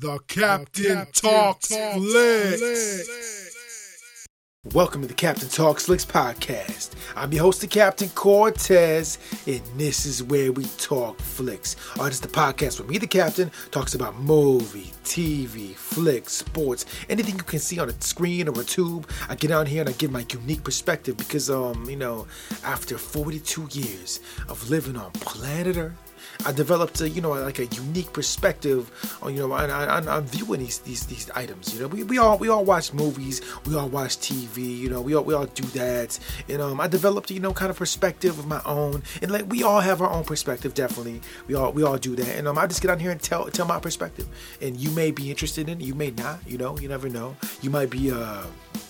The Captain, the Captain Talks, Talks Flicks. Flicks. Welcome to the Captain Talks Flicks podcast. I'm your host, the Captain Cortez, and this is where we talk flicks. Oh, this is the podcast where me, the Captain, talks about movie, TV, flicks, sports, anything you can see on a screen or a tube. I get on here and I give my unique perspective because, um, you know, after 42 years of living on planet Earth, I developed a you know like a unique perspective on you know on, on, on viewing these these these items. You know, we, we all we all watch movies, we all watch TV. You know, we all we all do that. And um, I developed you know kind of perspective of my own, and like we all have our own perspective. Definitely, we all we all do that. And um, I just get on here and tell tell my perspective. And you may be interested in, it, you may not. You know, you never know. You might be uh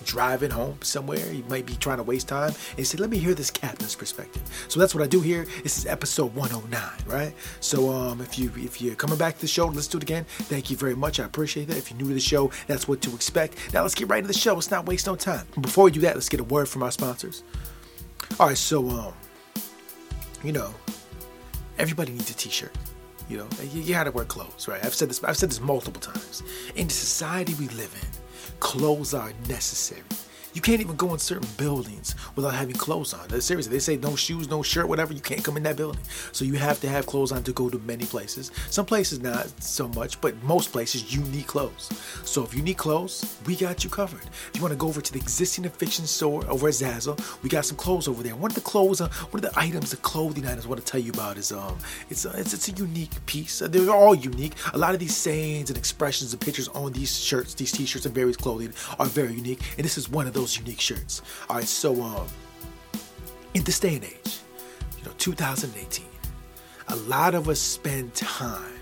driving home somewhere. You might be trying to waste time and say, let me hear this captain's perspective. So that's what I do here. This is episode 109, right? So um, if you if you're coming back to the show, let's do it again. Thank you very much. I appreciate that. If you're new to the show, that's what to expect. Now let's get right into the show. Let's not waste no time. Before we do that, let's get a word from our sponsors. All right, so um, you know, everybody needs a t-shirt. You know, you, you gotta wear clothes, right? I've said this. I've said this multiple times. In the society we live in, clothes are necessary. You can't even go in certain buildings without having clothes on. Seriously, they say no shoes, no shirt, whatever. You can't come in that building. So you have to have clothes on to go to many places. Some places not so much, but most places you need clothes. So if you need clothes, we got you covered. If you want to go over to the existing fiction store over at Zazzle, we got some clothes over there. One of the clothes, uh, one of the items, the clothing items I want to tell you about is um, it's a, it's, it's a unique piece. Uh, they're all unique. A lot of these sayings and expressions and pictures on these shirts, these t-shirts and various clothing are very unique. And this is one of those those unique shirts. All right, so um, in this day and age, you know, 2018, a lot of us spend time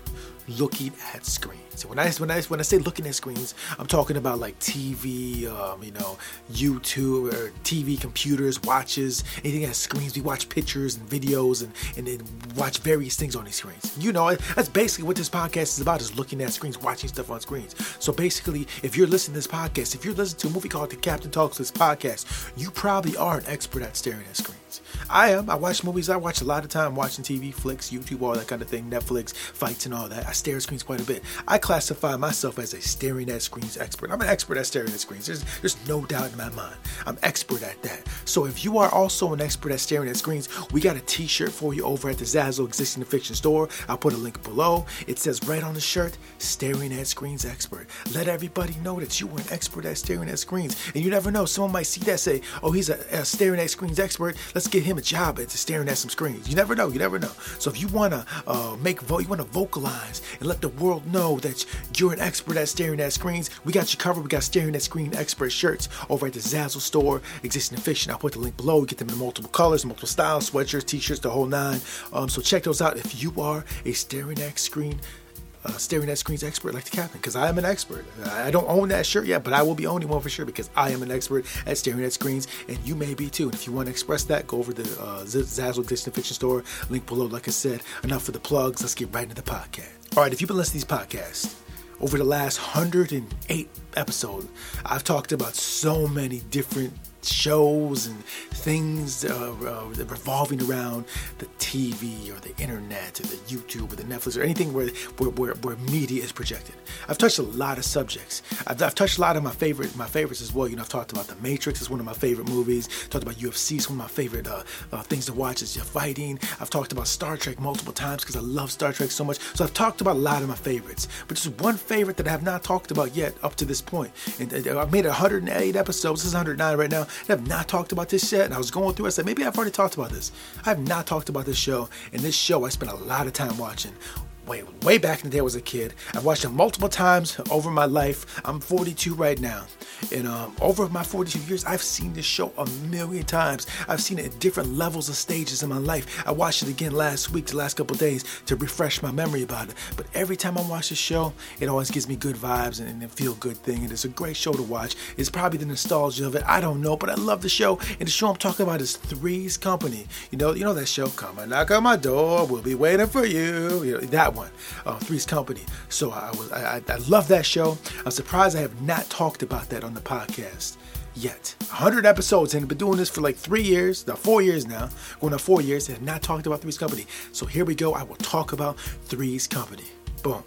looking at screens. When I when I when I say looking at screens, I'm talking about like TV, um, you know, YouTube or TV, computers, watches, anything that has screens. We watch pictures and videos and and then watch various things on these screens. You know, that's basically what this podcast is about: is looking at screens, watching stuff on screens. So basically, if you're listening to this podcast, if you're listening to a movie called The Captain Talks This podcast, you probably are an expert at staring at screens. I am. I watch movies. I watch a lot of time watching TV, flicks, YouTube, all that kind of thing, Netflix, fights, and all that. I stare at screens quite a bit. I classify myself as a staring at screens expert. I'm an expert at staring at screens. There's, there's no doubt in my mind. I'm expert at that. So if you are also an expert at staring at screens, we got a t-shirt for you over at the Zazzle Existing Fiction store. I'll put a link below. It says right on the shirt, staring at screens expert. Let everybody know that you are an expert at staring at screens. And you never know, someone might see that say, oh, he's a, a staring at screens expert. Let's get him a job at staring at some screens. You never know. You never know. So if you wanna uh, make vo- you wanna vocalize and let the world know that you're an expert at staring at screens, we got you covered. We got staring at screen expert shirts over at the Zazzle store, existing fiction. I'll put the link below. You get them in multiple colors, multiple styles, sweatshirts, t-shirts, the whole nine. Um, so check those out if you are a staring at screen uh, staring at screens expert like the captain because I am an expert. I don't own that shirt yet, but I will be owning one for sure because I am an expert at staring at screens, and you may be too. And if you want to express that, go over to the uh, Zazzle Existing Fiction Store, link below. Like I said, enough for the plugs. Let's get right into the podcast. All right, if you've been listening to these podcasts over the last 108 episodes, I've talked about so many different shows and things uh, uh, revolving around the TV or the internet or the YouTube or the Netflix or anything where, where, where, where media is projected. I've touched a lot of subjects. I've, I've, touched a lot of my favorite my favorites as well. You know, I've talked about The Matrix is one of my favorite movies. Talked about UFC is one of my favorite uh, uh, things to watch is your fighting. I've talked about Star Trek multiple times because I love Star Trek so much. So I've talked about a lot of my favorites, but just one favorite that I have not talked about yet up to this point. And I've made 108 episodes. This is 109 right now. I have not talked about this yet. And I was going through. I said maybe I've already talked about this. I have not talked about this show. And this show I spent a lot of time watching way, way back in the day I was a kid. I've watched it multiple times over my life. I'm 42 right now. And um, over my 42 years, I've seen this show a million times. I've seen it at different levels of stages in my life. I watched it again last week, the last couple days, to refresh my memory about it. But every time I watch the show, it always gives me good vibes and, and a feel good thing. And it's a great show to watch. It's probably the nostalgia of it. I don't know, but I love the show. And the show I'm talking about is Three's Company. You know, you know that show, Come and Knock on My Door, We'll Be Waiting for You. You know, that one, uh, Three's Company. So I was, I, I love that show. I'm surprised I have not talked about that on the podcast yet. 100 episodes and I've been doing this for like three years, now four years now, going on four years, and have not talked about Three's Company. So here we go. I will talk about Three's Company. Boom.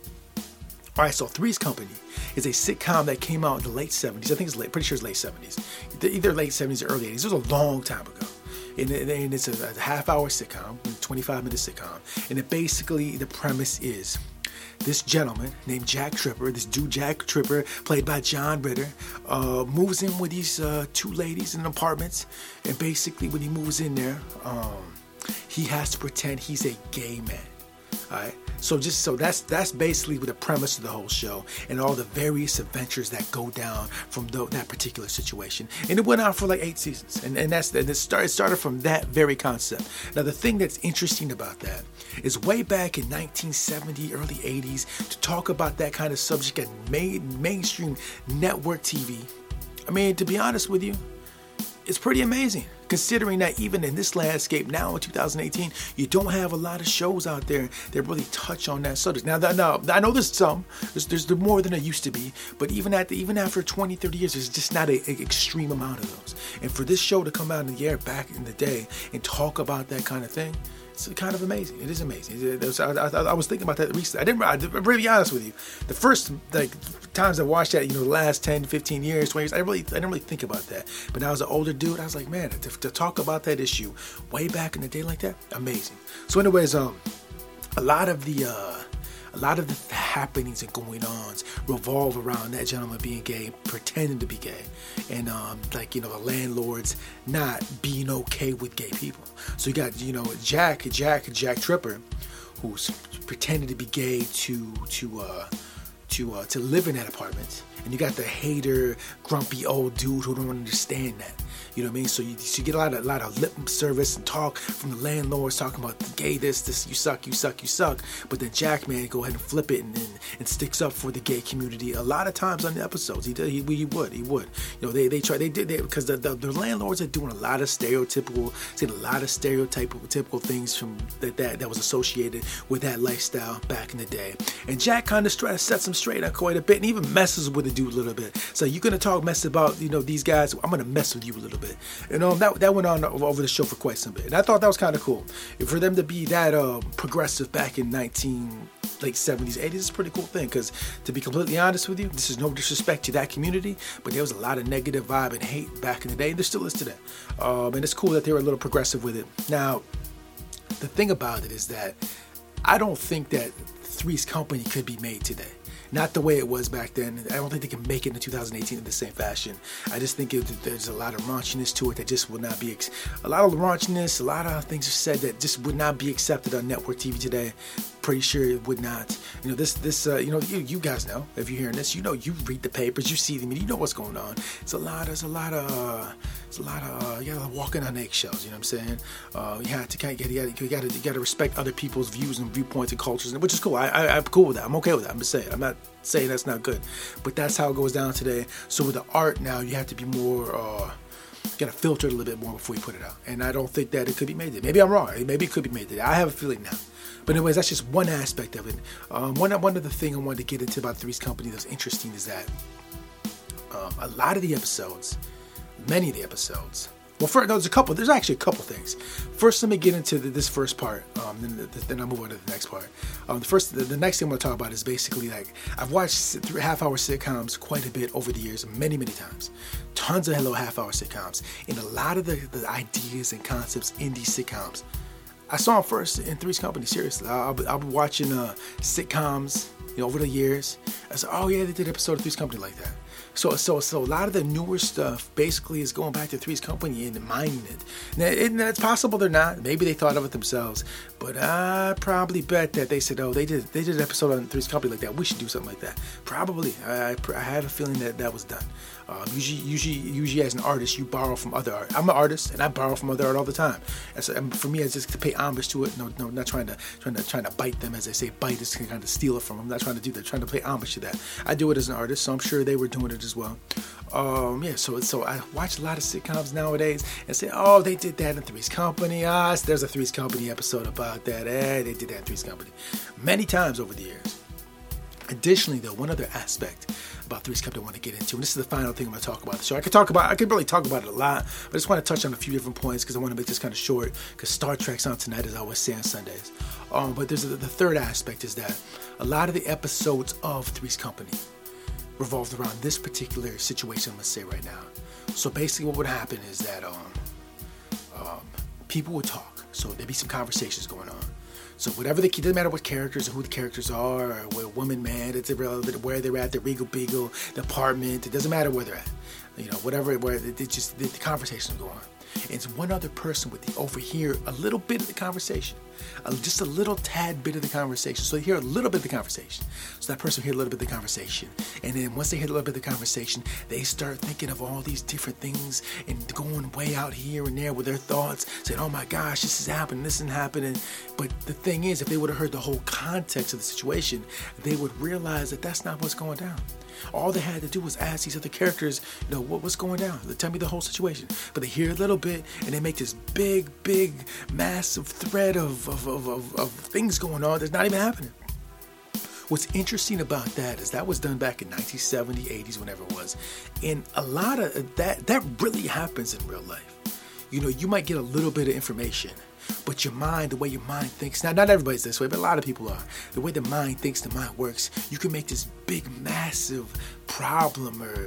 All right, so Three's Company is a sitcom that came out in the late 70s. I think it's late, pretty sure it's late 70s. Either late 70s or early 80s. It was a long time ago. And, and it's a, a half hour sitcom, 25 minute sitcom. And it basically, the premise is this gentleman named Jack Tripper, this dude Jack Tripper, played by John Ritter, uh, moves in with these uh, two ladies in apartments. And basically, when he moves in there, um, he has to pretend he's a gay man. All right. So just so that's that's basically the premise of the whole show and all the various adventures that go down from the, that particular situation. And it went on for like eight seasons, and and that's and it started started from that very concept. Now the thing that's interesting about that is way back in 1970, early 80s, to talk about that kind of subject at main, mainstream network TV. I mean, to be honest with you, it's pretty amazing considering that even in this landscape now in 2018 you don't have a lot of shows out there that really touch on that subject. Now, now i know there's some there's, there's more than there used to be but even at the, even after 20 30 years there's just not an extreme amount of those. And for this show to come out in the air back in the day and talk about that kind of thing it's kind of amazing. It is amazing. Was, I, I, I, was thinking about that recently. I didn't. I, am really honest with you. The first like times I watched that, you know, the last 10, 15 years, 20 years, I really, I didn't really think about that. But now as an older dude, I was like, man, to, to talk about that issue way back in the day like that, amazing. So, anyways, um, a lot of the uh a lot of the happenings and going ons revolve around that gentleman being gay, pretending to be gay, and um, like you know the landlords not being okay with gay people. So you got you know Jack, Jack, Jack Tripper, who's pretending to be gay to to uh, to uh, to live in that apartment, and you got the hater, grumpy old dude who don't understand that. You know what I mean? So you, so you get a lot of a lot of lip service and talk from the landlords talking about the gay this this you suck you suck you suck. But then Jack man go ahead and flip it and, and, and sticks up for the gay community a lot of times on the episodes. He did he, he would he would you know they they try they did because the, the, the landlords are doing a lot of stereotypical saying a lot of stereotypical typical things from that that that was associated with that lifestyle back in the day. And Jack kind of tries to set them straight up quite a bit and even messes with the dude a little bit. So you're gonna talk mess about you know these guys. I'm gonna mess with you a little bit. And um, that that went on over the show for quite some bit. And I thought that was kind of cool. And for them to be that uh, progressive back in 19 late 70s, 80s is a pretty cool thing. Because to be completely honest with you, this is no disrespect to that community, but there was a lot of negative vibe and hate back in the day. And there still is today. Um, and it's cool that they were a little progressive with it. Now, the thing about it is that I don't think that Three's Company could be made today not the way it was back then. I don't think they can make it in 2018 in the same fashion. I just think it, there's a lot of raunchiness to it that just would not be a lot of raunchiness. A lot of things are said that just would not be accepted on network TV today. Pretty sure it would not. You know this this uh, you know you, you guys know if you're hearing this, you know you read the papers, you see them, you know what's going on. It's a lot. There's a lot of. Uh, it's a lot of uh, you gotta walking on eggshells. You know what I'm saying? Uh, you have to kind of get you gotta, you gotta you gotta respect other people's views and viewpoints and cultures, which is cool. I, I I'm cool with that. I'm okay with that. I'm just saying. I'm not saying that's not good, but that's how it goes down today. So with the art now, you have to be more. Uh, gotta filter it a little bit more before you put it out. And I don't think that it could be made. Maybe I'm wrong. Maybe it could be made. There. I have a feeling now. But anyways, that's just one aspect of it. Um, one one of the thing I wanted to get into about Three's Company that's interesting is that um, a lot of the episodes, many of the episodes, well, first, no, there's a couple. There's actually a couple things. First, let me get into the, this first part. Um, then, then I'll move on to the next part. Um, the first, the, the, next thing I'm going to talk about is basically like I've watched three half-hour sitcoms quite a bit over the years, many, many times. Tons of hello half-hour sitcoms, and a lot of the, the ideas and concepts in these sitcoms. I saw him first in Three's Company. Seriously, I, have I'll watching uh, sitcoms, you know, over the years. I said, oh yeah, they did an episode of Three's Company like that. So, so, so a lot of the newer stuff basically is going back to Three's Company and mining it. Now, it, it's possible they're not. Maybe they thought of it themselves, but I probably bet that they said, "Oh, they did, they did an episode on Three's Company like that. We should do something like that." Probably. I, I have a feeling that that was done. Um, usually, usually, usually, as an artist, you borrow from other art. I'm an artist, and I borrow from other art all the time. As, for me, it's just to pay homage to it. No, no, not trying to, trying to, trying to bite them, as they say. Bite is kind of steal it from them. I'm not trying to do that. I'm Trying to pay homage to that. I do it as an artist, so I'm sure they were doing it as well. Um, yeah, so so I watch a lot of sitcoms nowadays and say, oh, they did that in Three's Company. Ah, there's a Three's Company episode about that. Eh, they did that in Three's Company. Many times over the years. Additionally, though, one other aspect about Three's Company I want to get into. And this is the final thing I'm going to talk about show. I could talk about, I could really talk about it a lot, but I just want to touch on a few different points because I want to make this kind of short. Because Star Trek's on tonight, as I always say on Sundays. Um, but there's the third aspect is that a lot of the episodes of Three's Company revolved around this particular situation. To say right now. So basically, what would happen is that um, um, people would talk. So there'd be some conversations going on. So whatever the key doesn't matter what characters or who the characters are, or what woman, man, it's irrelevant where they're at, the Regal Beagle, the apartment. It doesn't matter where they're at. You know, whatever, where it just the, the conversation go on. It's one other person with would overhear a little bit of the conversation just a little tad bit of the conversation. So they hear a little bit of the conversation. So that person hear a little bit of the conversation. And then once they hear a little bit of the conversation, they start thinking of all these different things and going way out here and there with their thoughts, saying, oh my gosh, this is happening, this is happening. But the thing is, if they would have heard the whole context of the situation, they would realize that that's not what's going down. All they had to do was ask these other characters, you know, what, what's going down? Tell me the whole situation. But they hear a little bit and they make this big, big, massive thread of, of, of, of, of things going on that's not even happening. What's interesting about that is that was done back in 1970, 80s, whenever it was. And a lot of that, that really happens in real life. You know, you might get a little bit of information but your mind, the way your mind thinks, now not everybody's this way, but a lot of people are. The way the mind thinks, the mind works, you can make this big, massive problem or,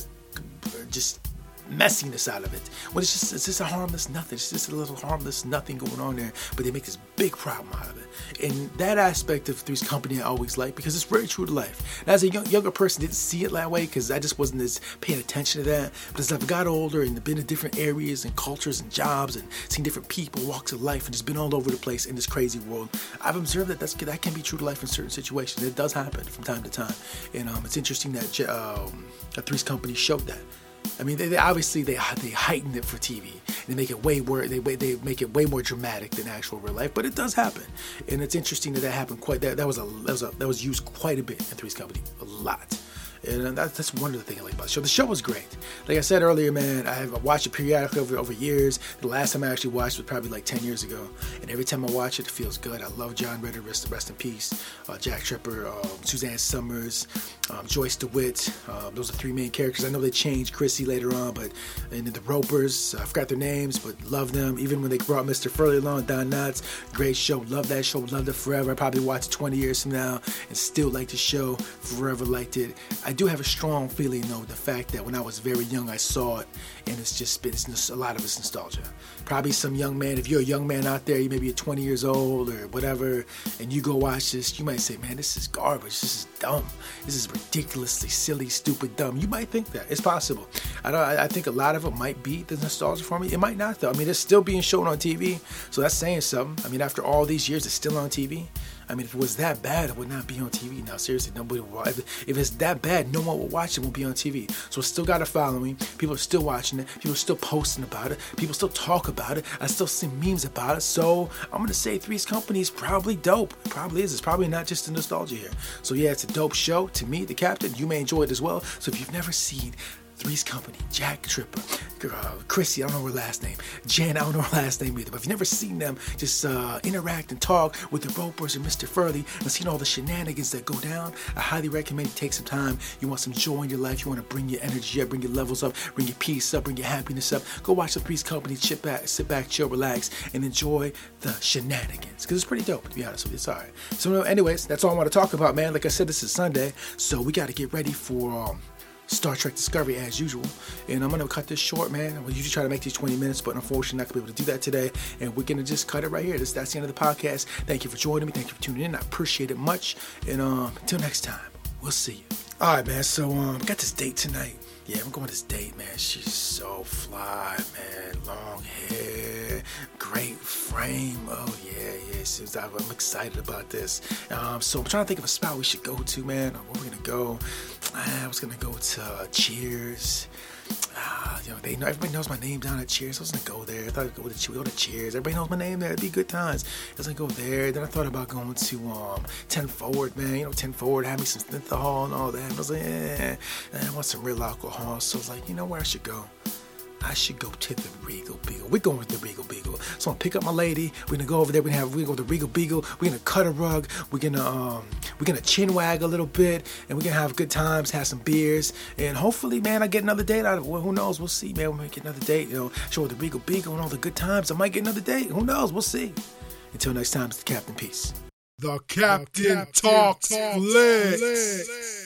just messiness out of it. When it's just it's just a harmless nothing. It's just a little harmless nothing going on there, but they make this big problem out of it. And that aspect of Three's Company I always like because it's very true to life. And as a young, younger person, didn't see it that way because I just wasn't as paying attention to that. But as I've got older and been in different areas and cultures and jobs and seen different people, walks of life, and just been all over the place in this crazy world, I've observed that that can be true to life in certain situations. It does happen from time to time, and um, it's interesting that um, Three's Company showed that. I mean, they, they, obviously they they heighten it for TV. They make it way more they they make it way more dramatic than actual real life, but it does happen, and it's interesting that that happened quite. That that was a that was a, that was used quite a bit in Three's Company, a lot. And that's, that's one of the things I like about the show. The show was great. Like I said earlier, man, I've watched it periodically over, over years. The last time I actually watched was probably like 10 years ago. And every time I watch it, it feels good. I love John Ritter, rest, rest in peace. Uh, Jack Tripper, um, Suzanne Somers, um, Joyce DeWitt. Uh, those are three main characters. I know they changed Chrissy later on, but and the Ropers, I forgot their names, but love them. Even when they brought Mr. Furley along, Don Knotts, great show. Love that show. Loved it forever. I probably watch it 20 years from now and still like the show. Forever liked it. I do have a strong feeling though the fact that when I was very young I saw it and it's just it's a lot of it's nostalgia. Probably some young man, if you're a young man out there, you maybe you're 20 years old or whatever, and you go watch this, you might say, "Man, this is garbage. This is dumb. This is ridiculously silly, stupid, dumb." You might think that it's possible. I don't. I think a lot of it might be the nostalgia for me. It might not though. I mean, it's still being shown on TV, so that's saying something. I mean, after all these years, it's still on TV. I mean, if it was that bad, it would not be on TV now. Seriously, nobody would. If, it's that bad, no one will watch it. Won't be on TV. So it's still got a following. People are still watching it. People are still posting about it. People still talk about it. I still see memes about it. So I'm gonna say Three's Company is probably dope. Probably is. It's probably not just a nostalgia here. So yeah, it's a dope show. To me, the captain, you may enjoy it as well. So if you've never seen Three's Company, Jack Tripper, uh, Chrissy, I don't know her last name, Jan, I don't know her last name either, but if you've never seen them just uh, interact and talk with the Ropers and Mr. Furley and seen all the shenanigans that go down, I highly recommend you take some time. You want some joy in your life, you want to bring your energy up, bring your levels up, bring your peace up, bring your happiness up. Go watch the Three's Company, chip back, sit back, chill, relax, and enjoy the shenanigans because it's pretty dope, to be honest with you. It's all right. So, anyways, that's all I want to talk about, man. Like I said, this is Sunday, so we got to get ready for. Um, Star Trek Discovery as usual. And I'm gonna cut this short, man. We usually try to make these 20 minutes, but unfortunately, not gonna be able to do that today. And we're gonna just cut it right here. This, that's the end of the podcast. Thank you for joining me. Thank you for tuning in. I appreciate it much. And um, until next time, we'll see you. All right, man. So um, got this date tonight. Yeah, I'm going to this date, man. She's so fly, man. Long hair, great frame. Oh yeah, yeah. I'm excited about this. Um, so I'm trying to think of a spot we should go to, man. Where we're gonna go? I was gonna go to uh, Cheers. Uh, you know, they know everybody knows my name down at Cheers. I was gonna go there. I thought I'd go to, go to Cheers. Everybody knows my name there. It'd be good times. I was gonna go there. Then I thought about going to um 10 Forward, man. You know, 10 Forward had me some synthahol and all that. And I was like, eh, I want some real alcohol. So I was like, you know where I should go? I should go to the Regal Beagle. We're going with the Regal Beagle. So I'm gonna pick up my lady. We're gonna go over there. We're gonna have we go to the Regal Beagle. We're gonna cut a rug. We're gonna um We're gonna chin wag a little bit, and we're gonna have good times, have some beers, and hopefully, man, I get another date out of it. Well, who knows? We'll see, man. We might get another date. You know, show the Regal Beagle and all the good times. I might get another date. Who knows? We'll see. Until next time, it's the Captain. Peace. The Captain, the Captain talks, talks.